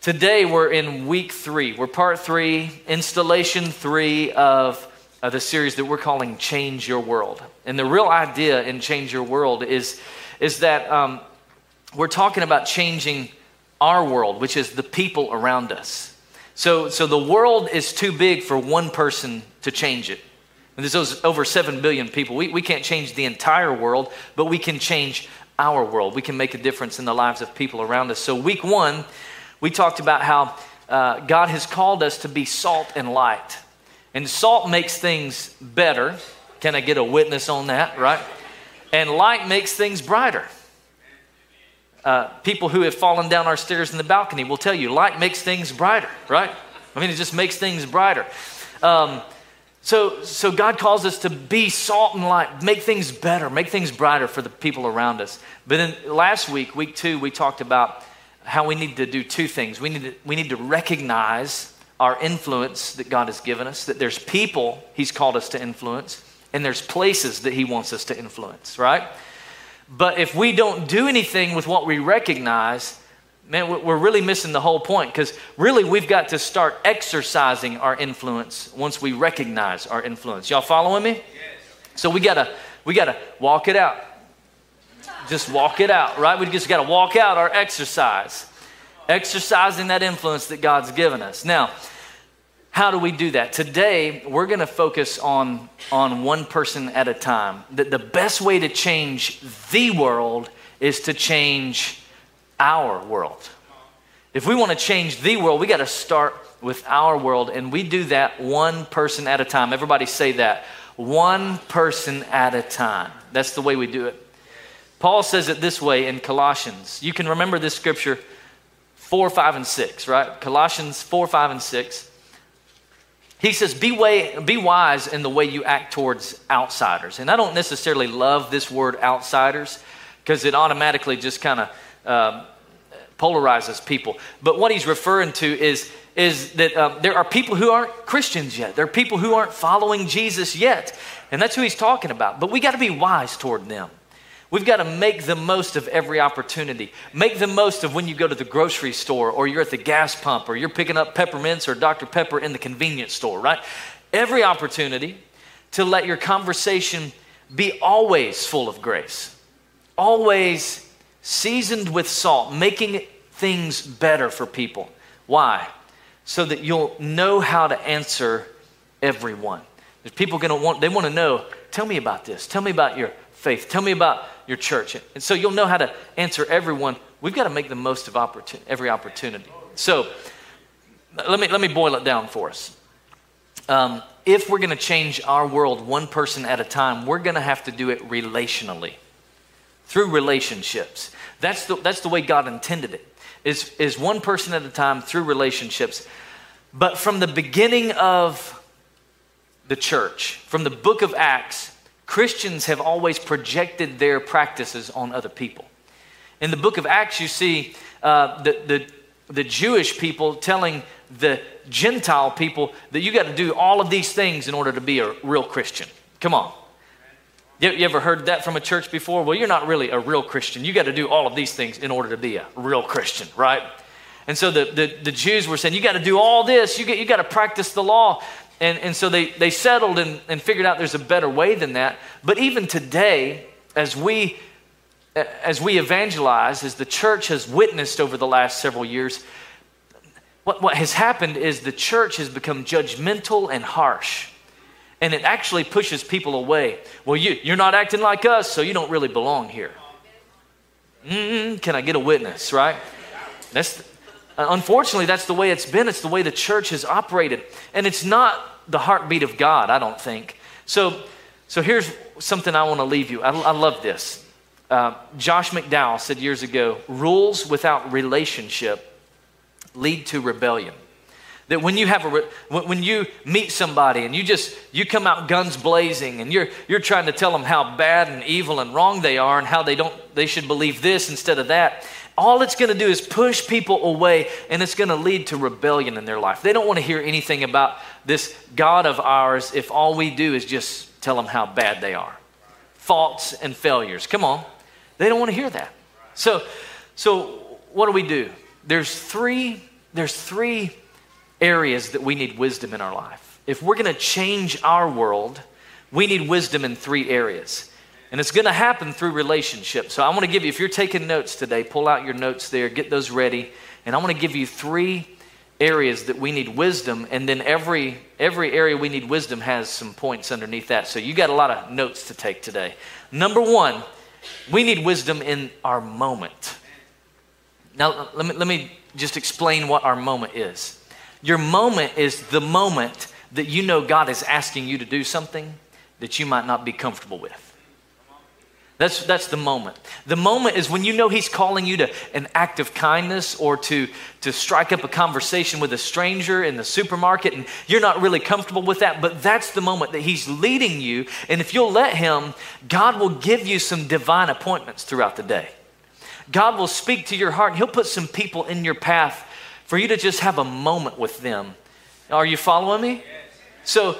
Today we're in week three. We're part three, installation three of the series that we're calling Change Your World. And the real idea in Change Your World is, is that um, we're talking about changing our world, which is the people around us. So, so the world is too big for one person to change it. And there's over 7 billion people. We, we can't change the entire world, but we can change our world. We can make a difference in the lives of people around us. So, week one, we talked about how uh, God has called us to be salt and light. And salt makes things better. Can I get a witness on that, right? And light makes things brighter. Uh, people who have fallen down our stairs in the balcony will tell you light makes things brighter, right? I mean, it just makes things brighter. Um, so, so God calls us to be salt and light, make things better, make things brighter for the people around us. But then last week, week two, we talked about how we need to do two things. We need to, we need to recognize our influence that God has given us, that there's people He's called us to influence, and there's places that He wants us to influence, right? But if we don't do anything with what we recognize, man, we're really missing the whole point because really we've got to start exercising our influence once we recognize our influence. Y'all following me? So we gotta we gotta walk it out. Just walk it out, right? We just got to walk out our exercise, exercising that influence that God's given us. Now, how do we do that? Today, we're going to focus on, on one person at a time. That the best way to change the world is to change our world. If we want to change the world, we got to start with our world, and we do that one person at a time. Everybody say that. One person at a time. That's the way we do it. Paul says it this way in Colossians. You can remember this scripture 4, 5, and 6, right? Colossians 4, 5, and 6. He says, be, way, be wise in the way you act towards outsiders. And I don't necessarily love this word outsiders because it automatically just kind of um, polarizes people. But what he's referring to is, is that um, there are people who aren't Christians yet. There are people who aren't following Jesus yet. And that's who he's talking about. But we got to be wise toward them. We've got to make the most of every opportunity. Make the most of when you go to the grocery store or you're at the gas pump or you're picking up peppermints or Dr. Pepper in the convenience store, right? Every opportunity to let your conversation be always full of grace, always seasoned with salt, making things better for people. Why? So that you'll know how to answer everyone. There's people going to want, they want to know, tell me about this. Tell me about your faith. Tell me about your church. And so you'll know how to answer everyone. We've got to make the most of opportun- every opportunity. So let me, let me boil it down for us. Um, if we're going to change our world one person at a time, we're going to have to do it relationally, through relationships. That's the, that's the way God intended it, is, is one person at a time through relationships. But from the beginning of the church, from the book of Acts, Christians have always projected their practices on other people. In the book of Acts, you see uh, the, the, the Jewish people telling the Gentile people that you got to do all of these things in order to be a real Christian. Come on. You, you ever heard that from a church before? Well, you're not really a real Christian. You got to do all of these things in order to be a real Christian, right? And so the, the, the Jews were saying, you got to do all this. You, get, you got to practice the law. And, and so they, they settled and, and figured out there's a better way than that. But even today, as we, as we evangelize, as the church has witnessed over the last several years, what, what has happened is the church has become judgmental and harsh. And it actually pushes people away. Well, you, you're not acting like us, so you don't really belong here. mm can I get a witness, right? That's, unfortunately, that's the way it's been. It's the way the church has operated. And it's not the heartbeat of God, I don't think. So, so here's something I want to leave you. I, I love this. Uh, Josh McDowell said years ago rules without relationship lead to rebellion that when you have a when you meet somebody and you just you come out guns blazing and you're you're trying to tell them how bad and evil and wrong they are and how they don't they should believe this instead of that all it's going to do is push people away and it's going to lead to rebellion in their life they don't want to hear anything about this God of ours if all we do is just tell them how bad they are. Faults and failures. Come on. They don't want to hear that. So, so what do we do? There's three there's three areas that we need wisdom in our life. If we're going to change our world, we need wisdom in three areas. And it's going to happen through relationships. So I want to give you, if you're taking notes today, pull out your notes there, get those ready. And I want to give you three areas that we need wisdom. And then every, every area we need wisdom has some points underneath that. So you got a lot of notes to take today. Number one, we need wisdom in our moment. Now, let me, let me just explain what our moment is. Your moment is the moment that you know God is asking you to do something that you might not be comfortable with. That's, that's the moment. The moment is when you know He's calling you to an act of kindness or to, to strike up a conversation with a stranger in the supermarket, and you're not really comfortable with that, but that's the moment that He's leading you. And if you'll let Him, God will give you some divine appointments throughout the day. God will speak to your heart, and He'll put some people in your path for you to just have a moment with them. Are you following me? So,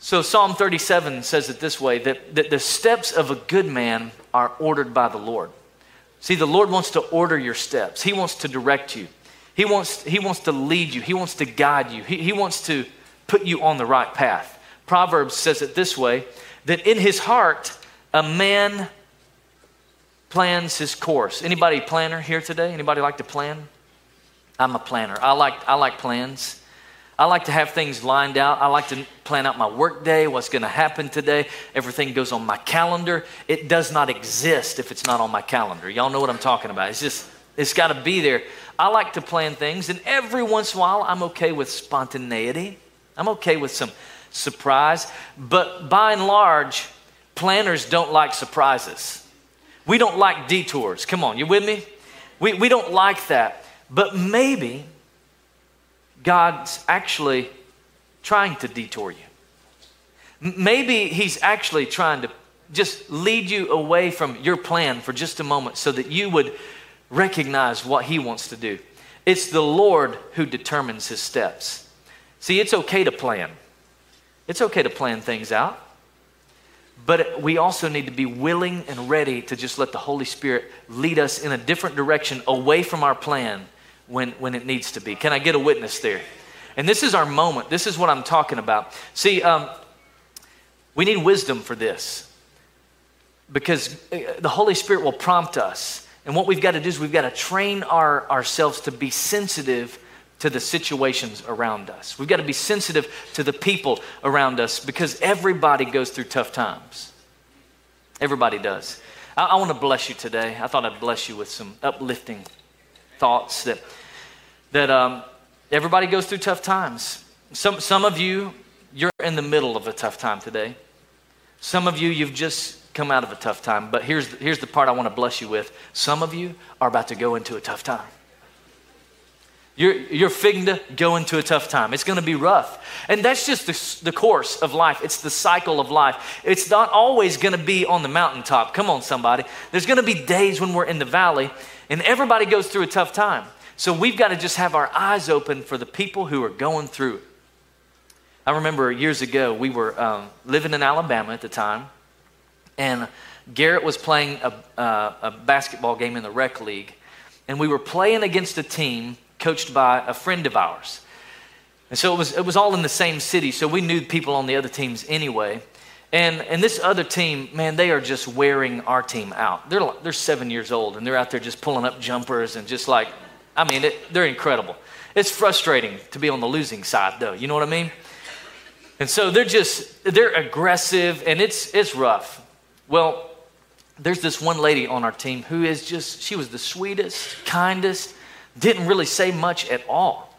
so Psalm 37 says it this way that, that the steps of a good man are ordered by the Lord. See, the Lord wants to order your steps. He wants to direct you. He wants, he wants to lead you. He wants to guide you. He, he wants to put you on the right path. Proverbs says it this way that in his heart a man plans his course. Anybody planner here today? Anybody like to plan? I'm a planner. I like I like plans. I like to have things lined out. I like to plan out my work day, what's going to happen today. Everything goes on my calendar. It does not exist if it's not on my calendar. Y'all know what I'm talking about. It's just, it's got to be there. I like to plan things, and every once in a while, I'm okay with spontaneity. I'm okay with some surprise. But by and large, planners don't like surprises. We don't like detours. Come on, you with me? We, we don't like that. But maybe God's actually trying to detour you. Maybe He's actually trying to just lead you away from your plan for just a moment so that you would recognize what He wants to do. It's the Lord who determines His steps. See, it's okay to plan, it's okay to plan things out. But we also need to be willing and ready to just let the Holy Spirit lead us in a different direction away from our plan when, when it needs to be. Can I get a witness there? And this is our moment. This is what I'm talking about. See, um, we need wisdom for this because uh, the Holy Spirit will prompt us. And what we've got to do is we've got to train our, ourselves to be sensitive to the situations around us. We've got to be sensitive to the people around us because everybody goes through tough times. Everybody does. I, I want to bless you today. I thought I'd bless you with some uplifting thoughts that that um, everybody goes through tough times. Some, some of you, you're in the middle of a tough time today. Some of you, you've just come out of a tough time. But here's, here's the part I want to bless you with. Some of you are about to go into a tough time. You're, you're fitting to go into a tough time. It's going to be rough. And that's just the, the course of life. It's the cycle of life. It's not always going to be on the mountaintop. Come on, somebody. There's going to be days when we're in the valley, and everybody goes through a tough time. So we've got to just have our eyes open for the people who are going through it. I remember years ago, we were um, living in Alabama at the time, and Garrett was playing a, uh, a basketball game in the rec league, and we were playing against a team coached by a friend of ours. And so it was, it was all in the same city, so we knew people on the other teams anyway. And, and this other team, man, they are just wearing our team out. They're, they're seven years old, and they're out there just pulling up jumpers and just like I mean, it, they're incredible. It's frustrating to be on the losing side, though. You know what I mean? And so they're just, they're aggressive and it's, it's rough. Well, there's this one lady on our team who is just, she was the sweetest, kindest, didn't really say much at all.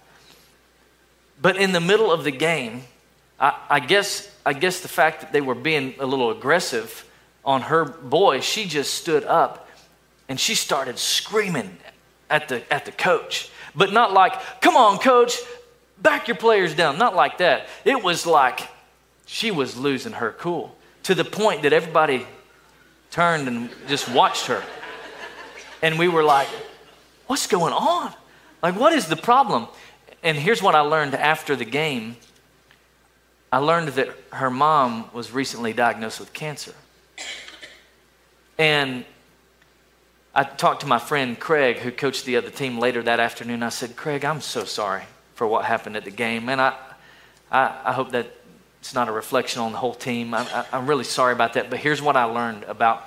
But in the middle of the game, I, I guess, I guess the fact that they were being a little aggressive on her boy, she just stood up and she started screaming at the, at the coach. But not like, come on, coach, back your players down. Not like that. It was like she was losing her cool to the point that everybody turned and just watched her. And we were like, what's going on? Like, what is the problem? And here's what I learned after the game I learned that her mom was recently diagnosed with cancer. And I talked to my friend Craig, who coached the other team later that afternoon. I said, Craig, I'm so sorry for what happened at the game. And I, I, I hope that it's not a reflection on the whole team. I, am really sorry about that. But here's what I learned about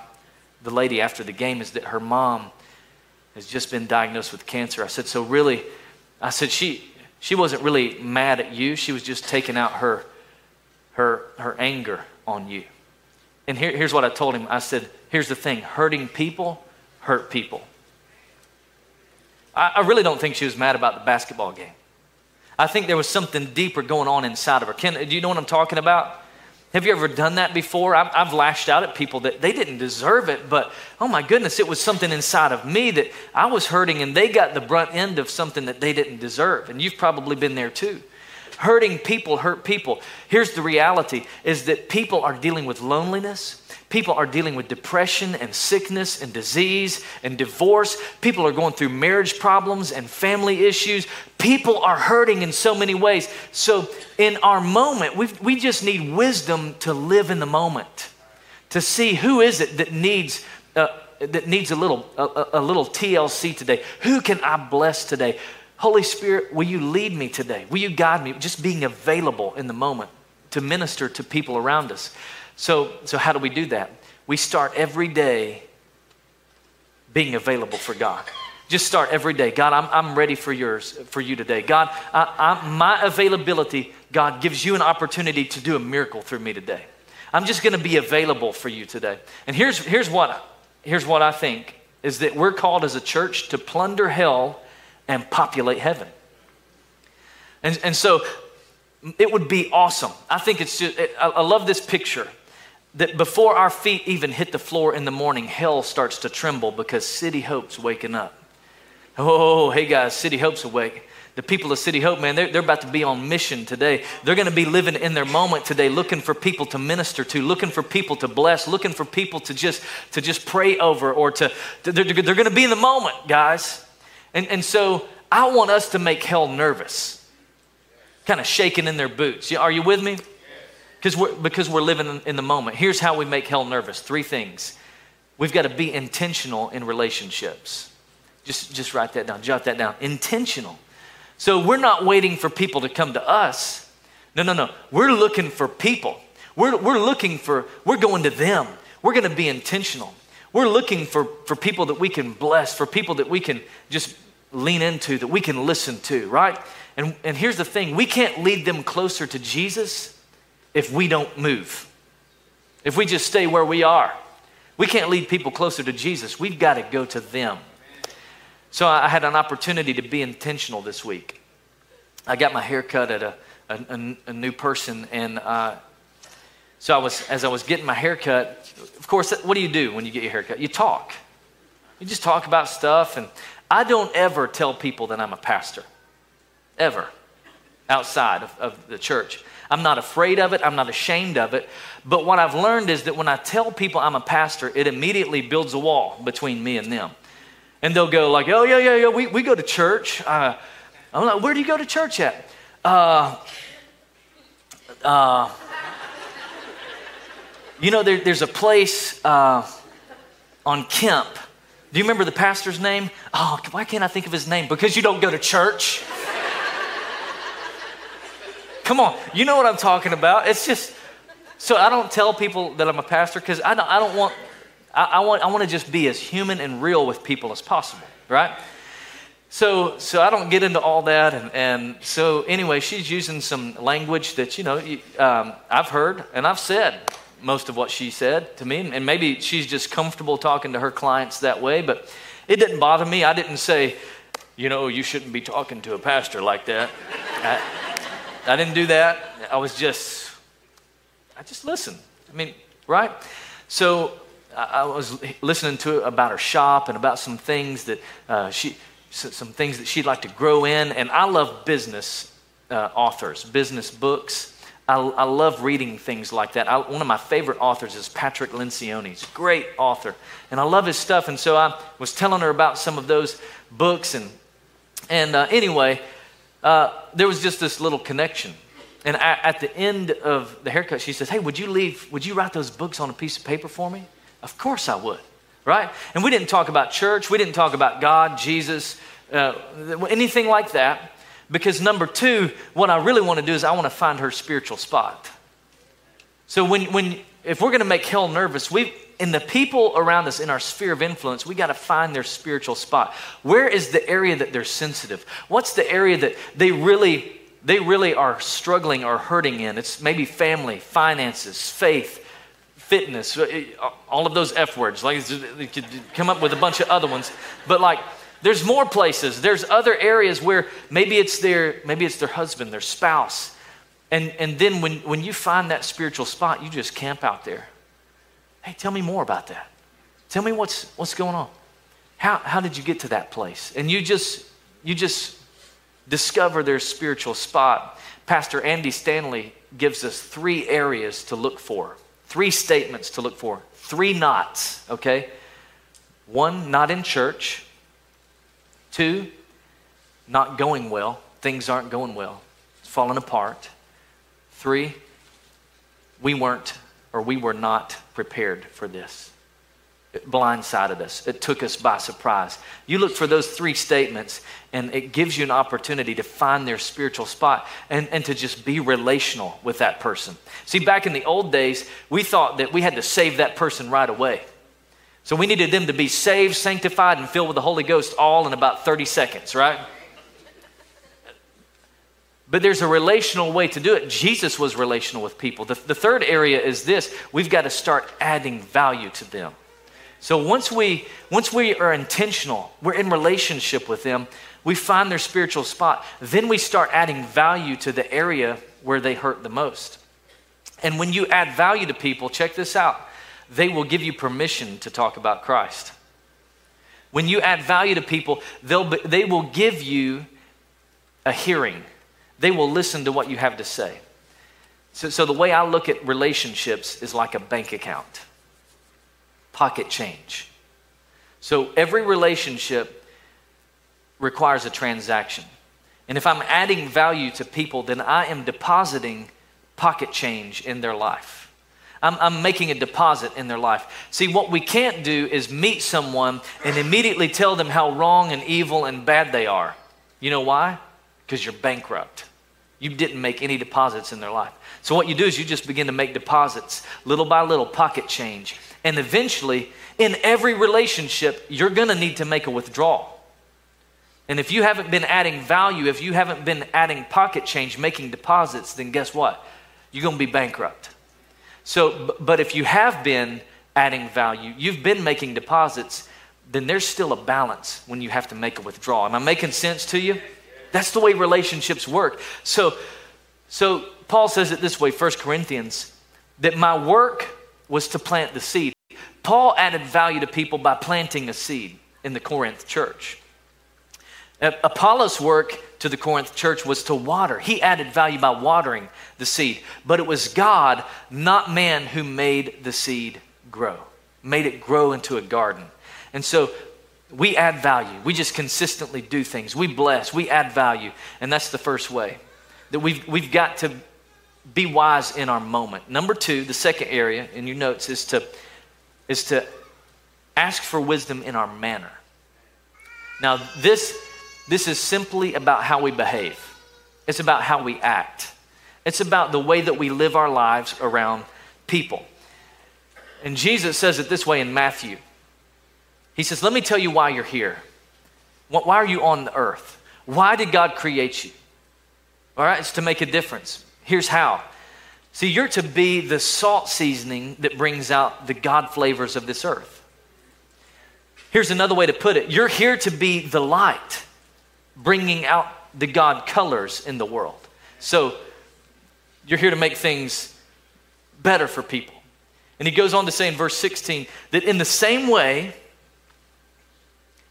the lady after the game is that her mom has just been diagnosed with cancer. I said, so really, I said, she, she wasn't really mad at you. She was just taking out her, her, her anger on you. And here, here's what I told him. I said, here's the thing hurting people hurt people. I, I really don't think she was mad about the basketball game. I think there was something deeper going on inside of her. Ken, do you know what I'm talking about? Have you ever done that before? I've, I've, lashed out at people that they didn't deserve it, but oh my goodness, it was something inside of me that I was hurting and they got the brunt end of something that they didn't deserve. And you've probably been there too. Hurting people hurt people. Here's the reality is that people are dealing with loneliness, People are dealing with depression and sickness and disease and divorce. People are going through marriage problems and family issues. People are hurting in so many ways. So, in our moment, we we just need wisdom to live in the moment, to see who is it that needs. Uh, that needs a little a, a little TLC today. Who can I bless today? Holy Spirit, will you lead me today? Will you guide me? Just being available in the moment to minister to people around us. So, so how do we do that? We start every day being available for God. Just start every day. God, I'm, I'm ready for yours, for you today. God, I, I, my availability, God gives you an opportunity to do a miracle through me today. I'm just going to be available for you today. And here's, here's, what, here's what I think is that we're called as a church to plunder hell and populate heaven. And, and so it would be awesome. I think it's just, I, I love this picture that before our feet even hit the floor in the morning, hell starts to tremble because City Hope's waking up. Oh, hey guys, City Hope's awake. The people of City Hope, man, they're, they're about to be on mission today. They're going to be living in their moment today, looking for people to minister to, looking for people to bless, looking for people to just, to just pray over or to, they're, they're going to be in the moment, guys. And, and so I want us to make hell nervous, kind of shaking in their boots. Are you with me? Because we're, because we're living in the moment. Here's how we make hell nervous three things. We've got to be intentional in relationships. Just, just write that down, jot that down. Intentional. So we're not waiting for people to come to us. No, no, no. We're looking for people. We're, we're looking for, we're going to them. We're going to be intentional. We're looking for, for people that we can bless, for people that we can just lean into, that we can listen to, right? And, and here's the thing we can't lead them closer to Jesus if we don't move, if we just stay where we are. We can't lead people closer to Jesus. We've got to go to them. So I had an opportunity to be intentional this week. I got my hair cut at a, a, a new person, and uh, so I was as I was getting my hair cut. Of course, what do you do when you get your hair cut? You talk. You just talk about stuff, and I don't ever tell people that I'm a pastor, ever, outside of, of the church. I'm not afraid of it. I'm not ashamed of it. But what I've learned is that when I tell people I'm a pastor, it immediately builds a wall between me and them. And they'll go like, oh, yeah, yeah, yeah, we, we go to church. Uh, I'm like, where do you go to church at? Uh, uh, you know, there, there's a place uh, on Kemp. Do you remember the pastor's name? Oh, why can't I think of his name? Because you don't go to church. Come on, you know what I'm talking about. It's just, so I don't tell people that I'm a pastor because I don't, I don't want, I, I want, I want to just be as human and real with people as possible, right? So, so I don't get into all that. And, and so, anyway, she's using some language that, you know, um, I've heard and I've said most of what she said to me. And maybe she's just comfortable talking to her clients that way, but it didn't bother me. I didn't say, you know, you shouldn't be talking to a pastor like that. I, I didn't do that. I was just, I just listened. I mean, right? So I was listening to about her shop and about some things that uh, she, some things that she'd like to grow in. And I love business uh, authors, business books. I, I, love reading things like that. I, one of my favorite authors is Patrick Lencioni. He's a great author, and I love his stuff. And so I was telling her about some of those books. And and uh, anyway, uh, there was just this little connection. And at, at the end of the haircut, she says, Hey, would you leave, would you write those books on a piece of paper for me? Of course I would. right? And we didn't talk about church, we didn't talk about God, Jesus, uh, anything like that. Because number two, what I really want to do is I want to find her spiritual spot. So when, when if we're going to make hell nervous, we in the people around us in our sphere of influence, we got to find their spiritual spot. Where is the area that they're sensitive? What's the area that they really they really are struggling or hurting in? It's maybe family, finances, faith, fitness, uh, all of those F words. Like you could come up with a bunch of other ones, but like there's more places. There's other areas where maybe it's their maybe it's their husband, their spouse. And and then when when you find that spiritual spot, you just camp out there. Hey, tell me more about that. Tell me what's what's going on. How how did you get to that place? And you just you just discover their spiritual spot. Pastor Andy Stanley gives us three areas to look for, three statements to look for, three knots, okay? One, not in church. Two, not going well. Things aren't going well. It's falling apart. Three, we weren't or we were not prepared for this. It blindsided us. It took us by surprise. You look for those three statements, and it gives you an opportunity to find their spiritual spot and, and to just be relational with that person. See, back in the old days, we thought that we had to save that person right away. So we needed them to be saved, sanctified, and filled with the Holy Ghost all in about 30 seconds, right? But there's a relational way to do it. Jesus was relational with people. The, the third area is this we've got to start adding value to them. So once we once we are intentional, we're in relationship with them, we find their spiritual spot, then we start adding value to the area where they hurt the most. And when you add value to people, check this out they will give you permission to talk about Christ. When you add value to people, they'll they will give you a hearing. They will listen to what you have to say. So, so the way I look at relationships is like a bank account, pocket change. So every relationship requires a transaction. And if I'm adding value to people, then I am depositing pocket change in their life. I'm, I'm making a deposit in their life. See, what we can't do is meet someone and immediately tell them how wrong and evil and bad they are. You know why? Because you're bankrupt. You didn't make any deposits in their life. So, what you do is you just begin to make deposits, little by little, pocket change. And eventually, in every relationship, you're going to need to make a withdrawal. And if you haven't been adding value, if you haven't been adding pocket change, making deposits, then guess what? You're going to be bankrupt. So, but if you have been adding value, you've been making deposits, then there's still a balance when you have to make a withdrawal. Am I making sense to you? That's the way relationships work. So, so Paul says it this way, 1 Corinthians, that my work was to plant the seed. Paul added value to people by planting a seed in the Corinth church. Apollos' work to the Corinth church was to water. He added value by watering the seed. But it was God, not man, who made the seed grow, made it grow into a garden. And so we add value. We just consistently do things. We bless, we add value. And that's the first way that we've, we've got to be wise in our moment. Number two, the second area in your notes is to, is to ask for wisdom in our manner. Now, this this is simply about how we behave, it's about how we act, it's about the way that we live our lives around people. And Jesus says it this way in Matthew He says, Let me tell you why you're here. Why are you on the earth? Why did God create you? All right, it's to make a difference. Here's how. See, you're to be the salt seasoning that brings out the God flavors of this earth. Here's another way to put it you're here to be the light bringing out the God colors in the world. So you're here to make things better for people. And he goes on to say in verse 16 that in the same way,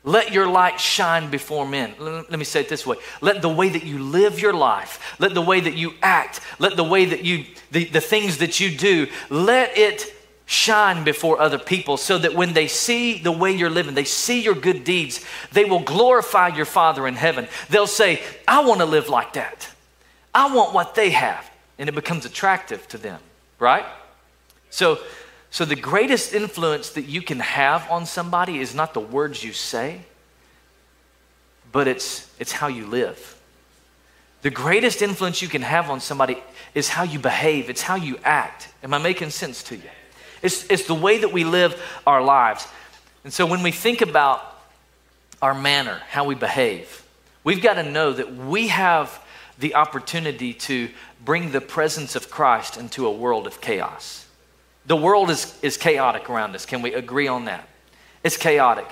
let your light shine before men. Let me say it this way. Let the way that you live your life, let the way that you act, let the way that you, the, the things that you do, let it shine before other people so that when they see the way you're living, they see your good deeds, they will glorify your Father in heaven. They'll say, I want to live like that. I want what they have. And it becomes attractive to them, right? So, So, the greatest influence that you can have on somebody is not the words you say, but it's, it's how you live. The greatest influence you can have on somebody is how you behave, it's how you act. Am I making sense to you? It's, it's the way that we live our lives. And so when we think about our manner, how we behave, we've got to know that we have the opportunity to bring the presence of Christ into a world of chaos. The world is, is chaotic around us. Can we agree on that? It's chaotic.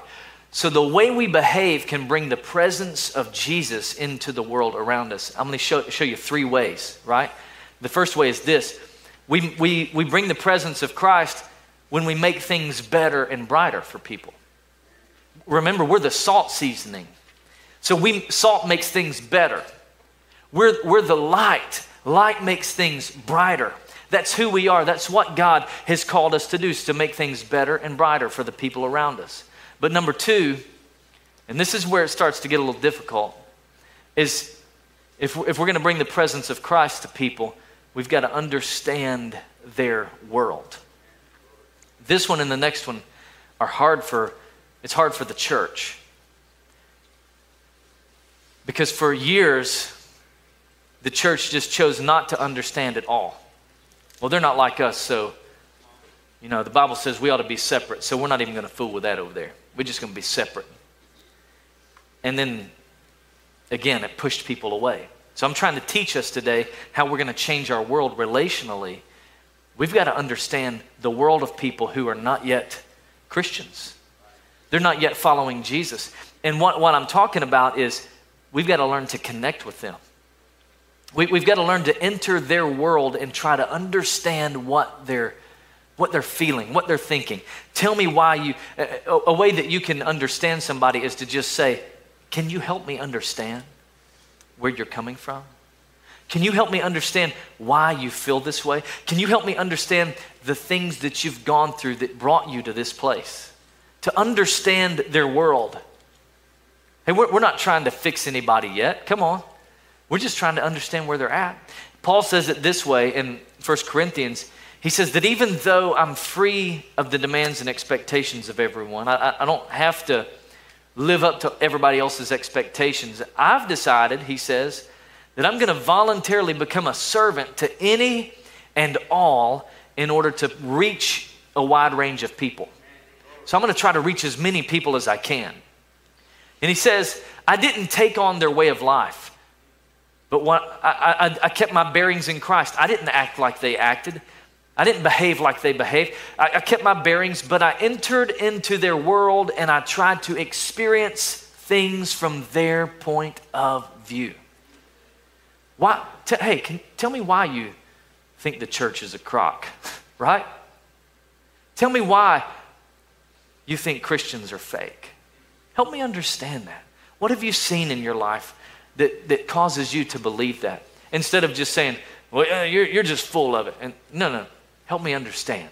So, the way we behave can bring the presence of Jesus into the world around us. I'm going to show, show you three ways, right? The first way is this we, we, we bring the presence of Christ when we make things better and brighter for people. Remember, we're the salt seasoning. So, we, salt makes things better. We're, we're the light. Light makes things brighter. That's who we are. That's what God has called us to do, is to make things better and brighter for the people around us. But number two, and this is where it starts to get a little difficult, is if, if we're going to bring the presence of Christ to people, we've got to understand their world. This one and the next one are hard for, it's hard for the church. Because for years, the church just chose not to understand at all. Well, they're not like us, so, you know, the Bible says we ought to be separate, so we're not even going to fool with that over there. We're just going to be separate. And then again, it pushed people away. So I'm trying to teach us today how we're going to change our world relationally. We've got to understand the world of people who are not yet Christians. They're not yet following Jesus. And what, what I'm talking about is we've got to learn to connect with them. We, have got to learn to enter their world and try to understand what they're what they're feeling, what they're thinking. Tell me why you, a, a way that you can understand somebody is to just say, Can you help me understand where you're coming from? Can you help me understand why you feel this way? Can you help me understand the things that you've gone through that brought you to this place? To understand their world. Hey, we're, we're not trying to fix anybody yet. Come on. We're just trying to understand where they're at. Paul says it this way in 1 Corinthians he says that even though I'm free of the demands and expectations of everyone, I, I don't have to live up to everybody else's expectations. I've decided, he says, that I'm going to voluntarily become a servant to any and all in order to reach a wide range of people. So I'm going to try to reach as many people as I can. And he says, I didn't take on their way of life, but what, I, I, I kept my bearings in Christ. I didn't act like they acted. I didn't behave like they behaved. I, I, kept my bearings, but I entered into their world and I tried to experience things from their point of view. Why? T- hey, can, tell me why you think the church is a crock, right? Tell me why you think Christians are fake. Help me understand that. What have you seen in your life that, that causes you to believe that? Instead of just saying, well, you're, you're just full of it. And no, no, Help me understand.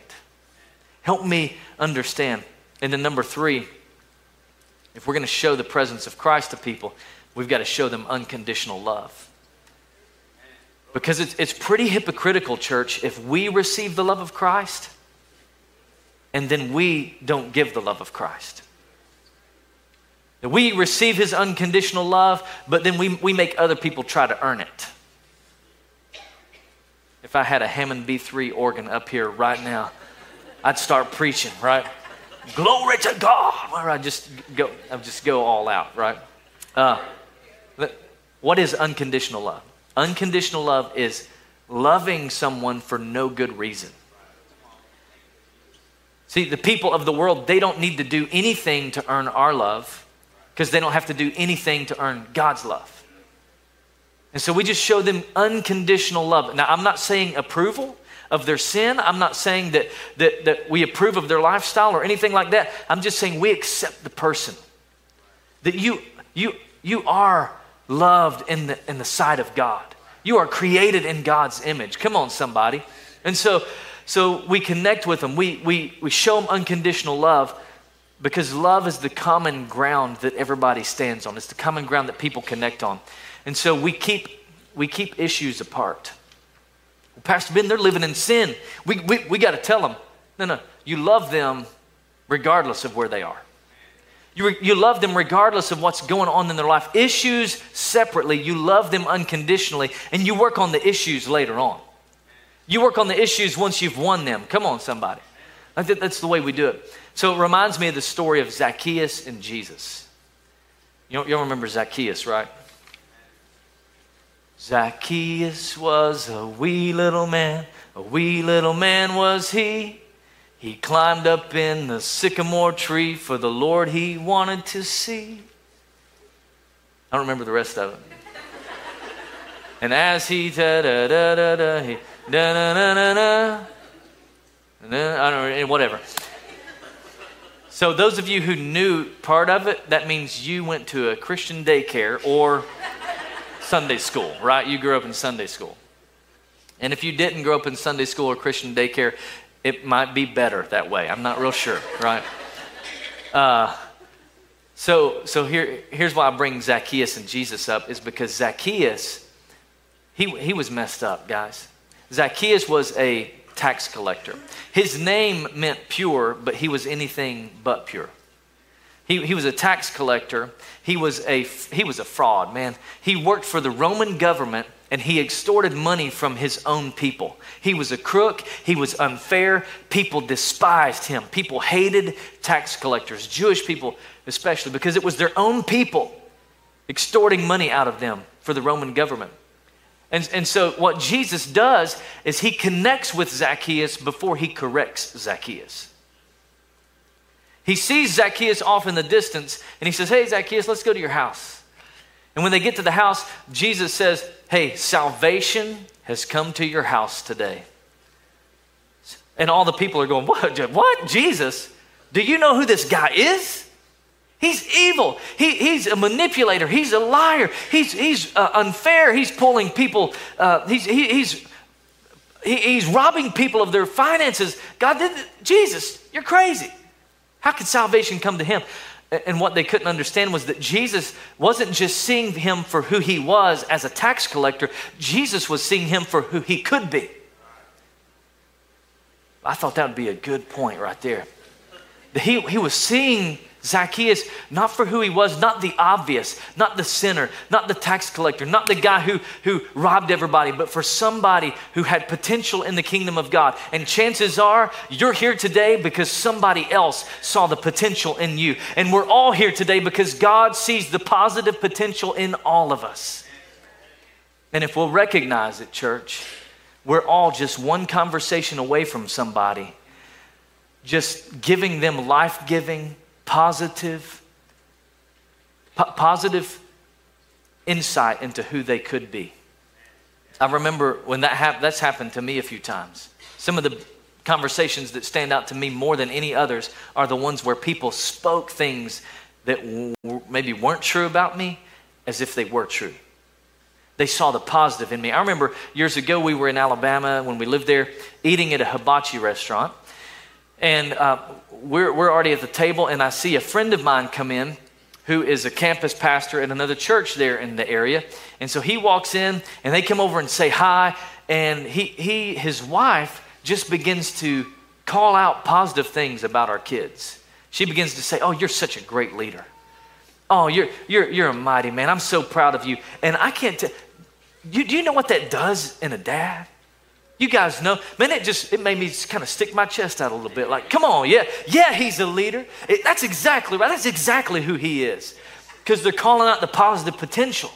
Help me understand. And then, number three, if we're going to show the presence of Christ to people, we've got to show them unconditional love. Because it's, it's pretty hypocritical, church, if we receive the love of Christ and then we don't give the love of Christ. We receive his unconditional love, but then we, we make other people try to earn it if I had a Hammond B3 organ up here right now, I'd start preaching, right? Glory to God. Where I just go, I just go all out, right? Uh, what is unconditional love? Unconditional love is loving someone for no good reason. See, the people of the world, they don't need to do anything to earn our love because they don't have to do anything to earn God's love. And so we just show them unconditional love. Now, I'm not saying approval of their sin. I'm not saying that, that, that we approve of their lifestyle or anything like that. I'm just saying we accept the person. That you, you, you are loved in the, in the sight of God. You are created in God's image. Come on, somebody. And so, so we connect with them. We, we, we show them unconditional love because love is the common ground that everybody stands on. It's the common ground that people connect on. And so we keep, we keep issues apart. Well, Pastor Ben, they're living in sin. We, we, we got to tell them, No, no. You love them regardless of where they are. You, you love them regardless of what's going on in their life. Issues separately, you love them unconditionally, and you work on the issues later on. You work on the issues once you've won them. Come on, somebody. That's the way we do it. So it reminds me of the story of Zacchaeus and Jesus. You don't, you don't remember Zacchaeus, right? Zacchaeus was a wee little man, a wee little man was he. He climbed up in the sycamore tree for the Lord he wanted to see. I don't remember the rest of it. And as he da da da da da, he da da da da da, and then I don't know, whatever. So those of you who knew part of it, that means you went to a Christian daycare or Sunday school, right? You grew up in Sunday school. And if you didn't grow up in Sunday school or Christian daycare, it might be better that way. I'm not real sure, right? Uh, so, so here, here's why I bring Zacchaeus and Jesus up is because Zacchaeus, he, he was messed up, guys. Zacchaeus was a tax collector. His name meant pure, but he was anything but pure. He, he was a tax collector. He was a, he was a fraud, man. He worked for the Roman government and he extorted money from his own people. He was a crook, he was unfair. People despised him. People hated tax collectors, Jewish people especially, because it was their own people extorting money out of them for the Roman government. And, and so, what Jesus does is he connects with Zacchaeus before he corrects Zacchaeus. He sees Zacchaeus off in the distance and he says, Hey, Zacchaeus, let's go to your house. And when they get to the house, Jesus says, Hey, salvation has come to your house today. And all the people are going, What? What? Jesus? Do you know who this guy is? He's evil. He, he's a manipulator. He's a liar. He's, he's uh, unfair. He's pulling people. Uh, he's, he, he's, he, he's robbing people of their finances. God did, Jesus, you're crazy. How could salvation come to him? And what they couldn't understand was that Jesus wasn't just seeing him for who he was as a tax collector, Jesus was seeing him for who he could be. I thought that would be a good point right there. He, he was seeing Zacchaeus, not for who he was, not the obvious, not the sinner, not the tax collector, not the guy who, who robbed everybody, but for somebody who had potential in the kingdom of God. And chances are you're here today because somebody else saw the potential in you. And we're all here today because God sees the positive potential in all of us. And if we'll recognize it, church, we're all just one conversation away from somebody, just giving them life giving, positive, po- positive insight into who they could be. I remember when that hap- that's happened to me a few times. Some of the conversations that stand out to me more than any others are the ones where people spoke things that w- maybe weren't true about me as if they were true. They saw the positive in me. I remember years ago we were in Alabama when we lived there eating at a hibachi restaurant. And uh, we're, we're already at the table, and I see a friend of mine come in who is a campus pastor at another church there in the area. And so he walks in, and they come over and say hi. And he, he his wife just begins to call out positive things about our kids. She begins to say, Oh, you're such a great leader. Oh, you're, you're, you're a mighty man. I'm so proud of you. And I can't tell, you, do you know what that does in a dad? You guys know, man, it just, it made me kind of stick my chest out a little bit. Like, come on, yeah, yeah, he's a leader. It, that's exactly right. That's exactly who he is. Because they're calling out the positive potential.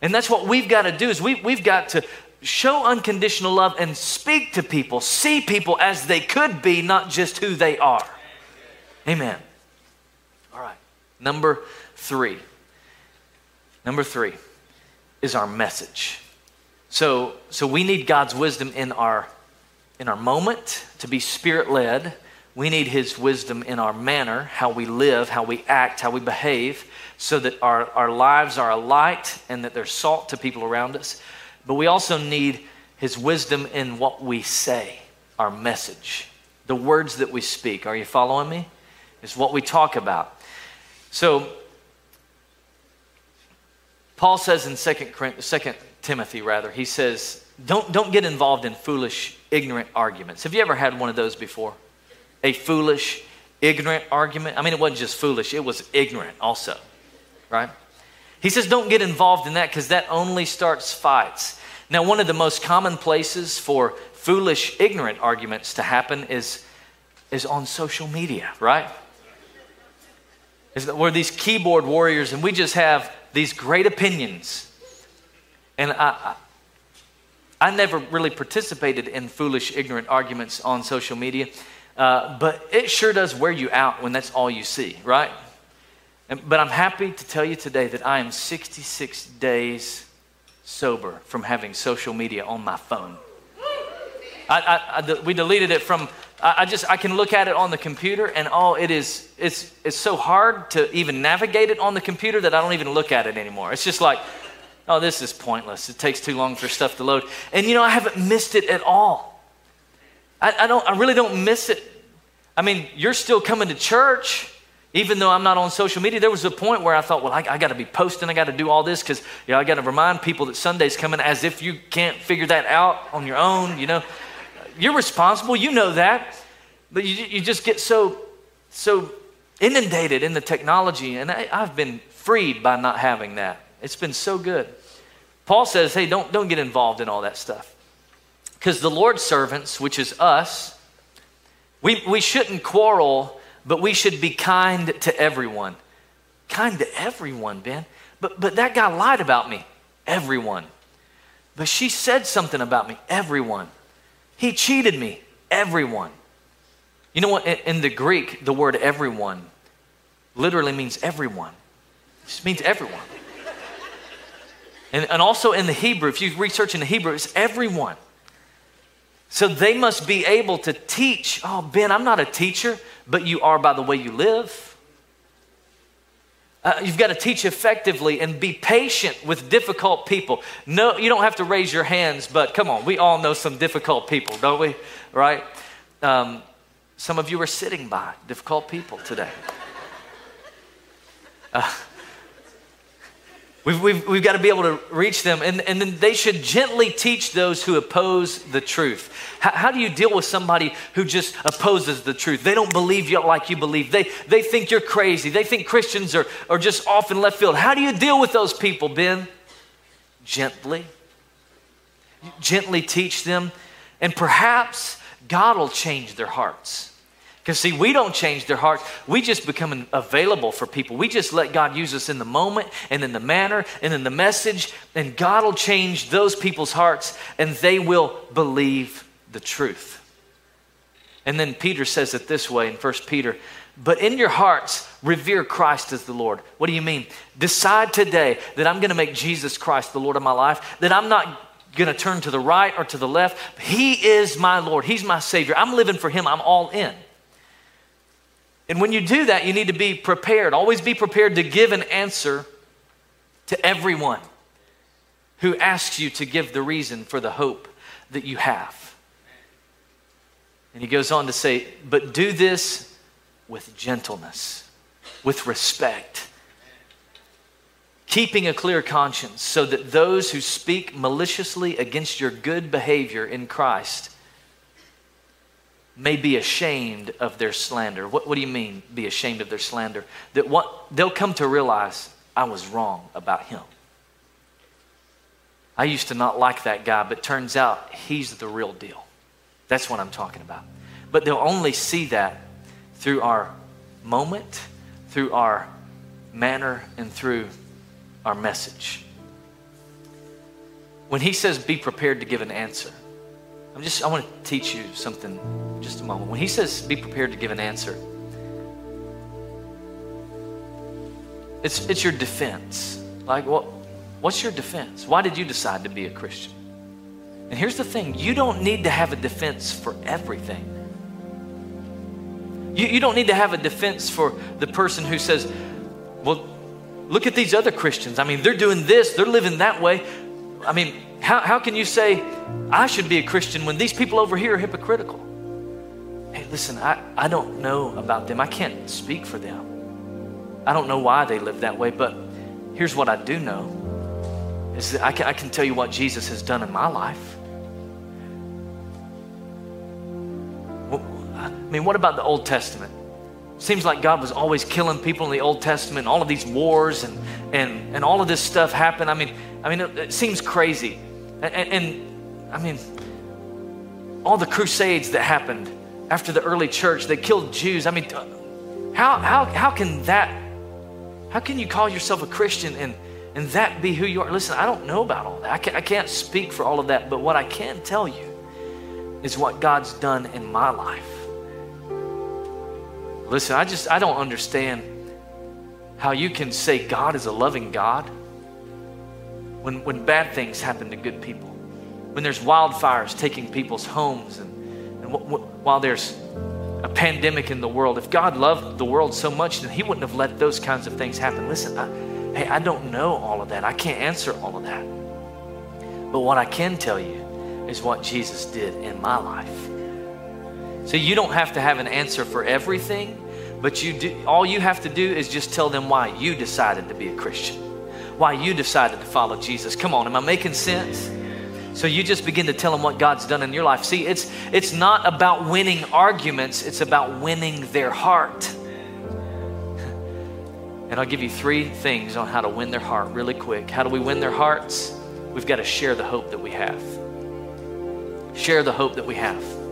And that's what we've got to do is we, we've got to show unconditional love and speak to people, see people as they could be, not just who they are. Amen. All right. Number three. Number three is our message. So, so we need God's wisdom in our, in our moment to be spirit led. We need His wisdom in our manner, how we live, how we act, how we behave, so that our, our lives are a light and that they're salt to people around us. But we also need His wisdom in what we say, our message, the words that we speak. Are you following me? Is what we talk about. So, Paul says in 2 Timothy, rather, he says, don't, don't get involved in foolish, ignorant arguments. Have you ever had one of those before? a foolish, ignorant argument. I mean, it wasn't just foolish, it was ignorant also, right? He says, don't get involved in that because that only starts fights. Now, one of the most common places for foolish, ignorant arguments to happen is, is on social media, right? Is that we're these keyboard warriors and we just have these great opinions. And I, I, never really participated in foolish, ignorant arguments on social media, uh, but it sure does wear you out when that's all you see, right? And, but I'm happy to tell you today that I am 66 days sober from having social media on my phone. I, I, I, we deleted it from, I just, I can look at it on the computer and oh, it is, it's, it's so hard to even navigate it on the computer that I don't even look at it anymore. It's just like, oh, this is pointless. It takes too long for stuff to load. And you know, I haven't missed it at all. I, I don't, I really don't miss it. I mean, you're still coming to church even though I'm not on social media, there was a point where I thought, well, I, I got to be posting, I got to do all this because you know, I got to remind people that Sunday's coming as if you can't figure that out on your own. You know, you're responsible, you know that, but you, you just get so so inundated in the technology, and I, I've been freed by not having that. It's been so good. Paul says, hey, don't don't get involved in all that stuff because the Lord's servants, which is us, we we shouldn't quarrel but we should be kind to everyone. Kind to everyone, Ben. But, but that guy lied about me. Everyone. But she said something about me. Everyone. He cheated me. Everyone. You know what? In, in the Greek, the word everyone literally means everyone. It just means everyone. And, and also in the Hebrew, if you research in the Hebrew, it's everyone. So they must be able to teach. Oh, Ben, I'm not a teacher, but you are by the way you live. Uh, you've got to teach effectively and be patient with difficult people. No, you don't have to raise your hands, but come on, we all know some difficult people, don't we? Right? Um, some of you are sitting by difficult people today. Uh, We've, we've, we've got to be able to reach them. And, and then they should gently teach those who oppose the truth. How, how, do you deal with somebody who just opposes the truth? They don't believe you like you believe. They, they think you're crazy. They think Christians are, are just off in left field. How do you deal with those people, Ben? Gently. Gently teach them. And perhaps God will change their hearts. Because, see, we don't change their hearts. We just become available for people. We just let God use us in the moment and in the manner and in the message, and God will change those people's hearts and they will believe the truth. And then Peter says it this way in 1 Peter but in your hearts, revere Christ as the Lord. What do you mean? Decide today that I'm going to make Jesus Christ the Lord of my life, that I'm not going to turn to the right or to the left. He is my Lord, He's my Savior. I'm living for Him, I'm all in. And when you do that, you need to be prepared. Always be prepared to give an answer to everyone who asks you to give the reason for the hope that you have. And he goes on to say, but do this with gentleness, with respect, keeping a clear conscience, so that those who speak maliciously against your good behavior in Christ may be ashamed of their slander. What, what do you mean, be ashamed of their slander? That what, they'll come to realize I was wrong about him. I used to not like that guy, but turns out he's the real deal. That's what I'm talking about. But they'll only see that through our moment, through our manner, and through our message. When he says, be prepared to give an answer, I'm just, I want to teach you something just a moment. When he says be prepared to give an answer, it's, it's your defense. Like, what, what's your defense? Why did you decide to be a Christian? And here's the thing you don't need to have a defense for everything. You, you don't need to have a defense for the person who says, well, look at these other Christians. I mean, they're doing this, they're living that way. I mean, how, how can you say, I should be a Christian when these people over here are hypocritical? Hey, listen, I, I don't know about them. I can't speak for them. I don't know why they live that way, but here's what I do know is that I can, I can tell you what Jesus has done in my life. I mean, what about the Old Testament? Seems like God was always killing people in the Old Testament, all of these wars and, and, and all of this stuff happened. I mean, I mean, it, it seems crazy. And, and, I mean, all the crusades that happened after the early church, they killed Jews. I mean, how, how, how can that, how can you call yourself a Christian and, and that be who you are? Listen, I don't know about all that. I can't, I can't speak for all of that, but what I can tell you is what God's done in my life. Listen, I just, I don't understand how you can say God is a loving God when, when bad things happen to good people, when there's wildfires taking people's homes, and, and w- w- while there's a pandemic in the world. If God loved the world so much, then He wouldn't have let those kinds of things happen. Listen, I, hey, I don't know all of that. I can't answer all of that. But what I can tell you is what Jesus did in my life. So you don't have to have an answer for everything, but you do all you have to do is just tell them why you decided to be a Christian. Why you decided to follow Jesus. Come on, am I making sense? So you just begin to tell them what God's done in your life. See, it's it's not about winning arguments, it's about winning their heart. And I'll give you three things on how to win their heart really quick. How do we win their hearts? We've got to share the hope that we have. Share the hope that we have.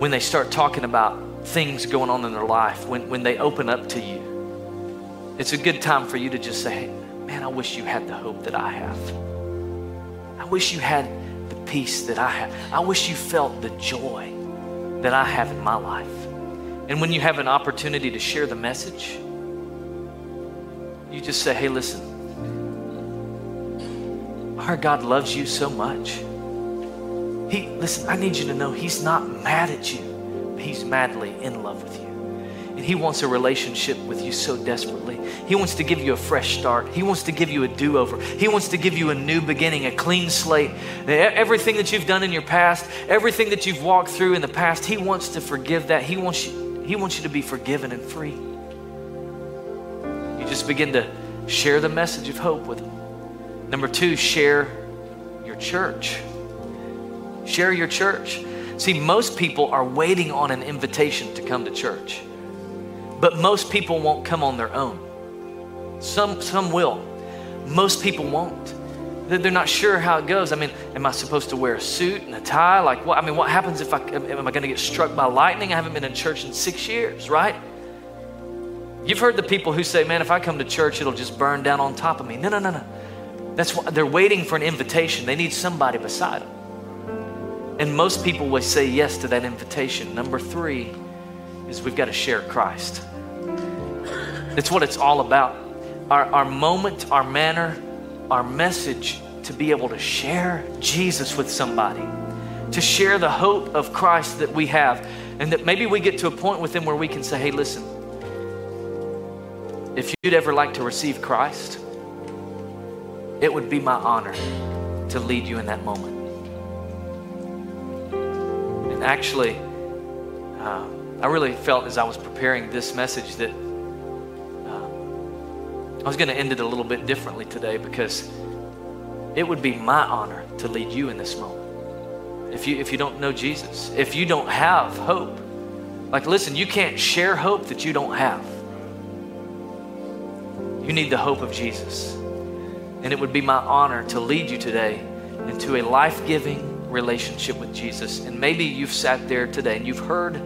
When they start talking about things going on in their life, when, when they open up to you, it's a good time for you to just say, Man, I wish you had the hope that I have. I wish you had the peace that I have. I wish you felt the joy that I have in my life. And when you have an opportunity to share the message, you just say, Hey, listen, our God loves you so much. He, listen, I need you to know He's not mad at you, He's madly in love with you. And He wants a relationship with you so desperately. He wants to give you a fresh start. He wants to give you a do over. He wants to give you a new beginning, a clean slate. Everything that you've done in your past, everything that you've walked through in the past, He wants to forgive that. He wants you, he wants you to be forgiven and free. You just begin to share the message of hope with them. Number two, share your church. Share your church. See, most people are waiting on an invitation to come to church, but most people won't come on their own. Some, some will. Most people won't. They're not sure how it goes. I mean, am I supposed to wear a suit and a tie? Like, what? I mean, what happens if I am I going to get struck by lightning? I haven't been in church in six years, right? You've heard the people who say, "Man, if I come to church, it'll just burn down on top of me." No, no, no, no. That's why they're waiting for an invitation. They need somebody beside them. And most people will say yes to that invitation. Number three is we've got to share Christ. It's what it's all about. Our, our moment, our manner, our message to be able to share Jesus with somebody, to share the hope of Christ that we have, and that maybe we get to a point with them where we can say, hey, listen, if you'd ever like to receive Christ, it would be my honor to lead you in that moment. And actually, uh, I really felt as I was preparing this message that uh, I was going to end it a little bit differently today because it would be my honor to lead you in this moment. If you, if you don't know Jesus, if you don't have hope, like, listen, you can't share hope that you don't have. You need the hope of Jesus. And it would be my honor to lead you today into a life giving, relationship with Jesus. And maybe you've sat there today and you've heard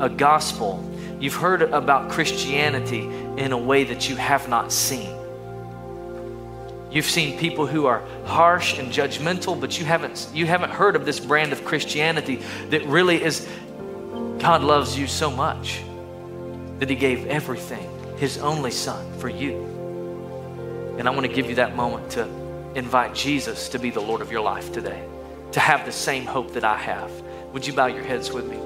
a gospel, you've heard about Christianity in a way that you have not seen. You've seen people who are harsh and judgmental, but you haven't, you haven't heard of this brand of Christianity that really is God loves you so much that He gave everything, His only Son, for you. And I want to give you that moment to invite Jesus to be the Lord of your life today to have the same hope that I have. Would you bow your heads with me?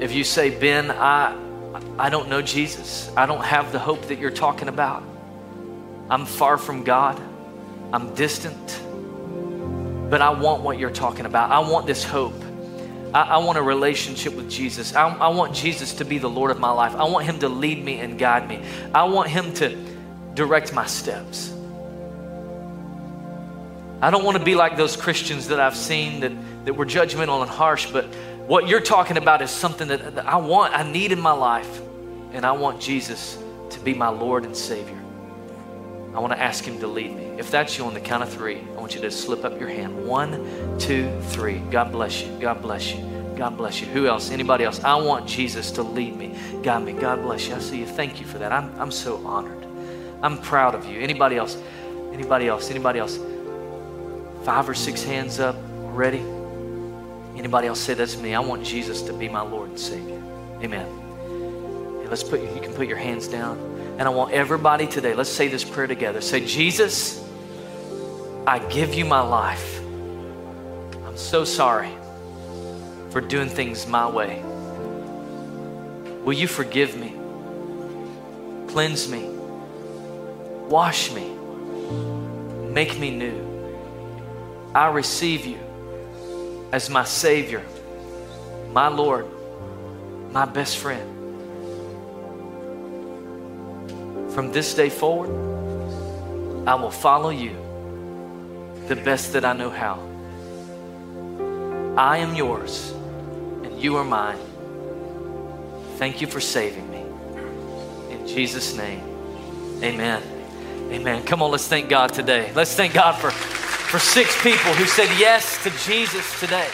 If you say, Ben, I, I don't know Jesus, I don't have the hope that you're talking about, I'm far from God, I'm distant, but I want what you're talking about. I want this hope. I, I want a relationship with Jesus. I, I want Jesus to be the Lord of my life. I want Him to lead me and guide me. I want Him to direct my steps. I don't want to be like those Christians that I've seen that, that were judgmental and harsh, but what you're talking about is something that, that I want, I need in my life. And I want Jesus to be my Lord and Savior. I want to ask Him to lead me. If that's you on the count of three, I want you to slip up your hand. One, two, three. God bless you. God bless you. God bless you. Who else? Anybody else? I want Jesus to lead me, guide me. God bless you. I see you. Thank you for that. I'm, I'm so honored. I'm proud of you. Anybody else? Anybody else? Anybody else? Five or six hands up already. Anybody else say that's me? I want Jesus to be my Lord and Savior. Amen. Okay, let's put you can put your hands down. And I want everybody today, let's say this prayer together. Say, Jesus, I give you my life. I'm so sorry for doing things my way. Will you forgive me? Cleanse me. Wash me. Make me new. I receive you as my Savior, my Lord, my best friend. From this day forward, I will follow you the best that I know how. I am yours and you are mine. Thank you for saving me. In Jesus' name, amen. Amen. Come on, let's thank God today. Let's thank God for, for six people who said yes to Jesus today.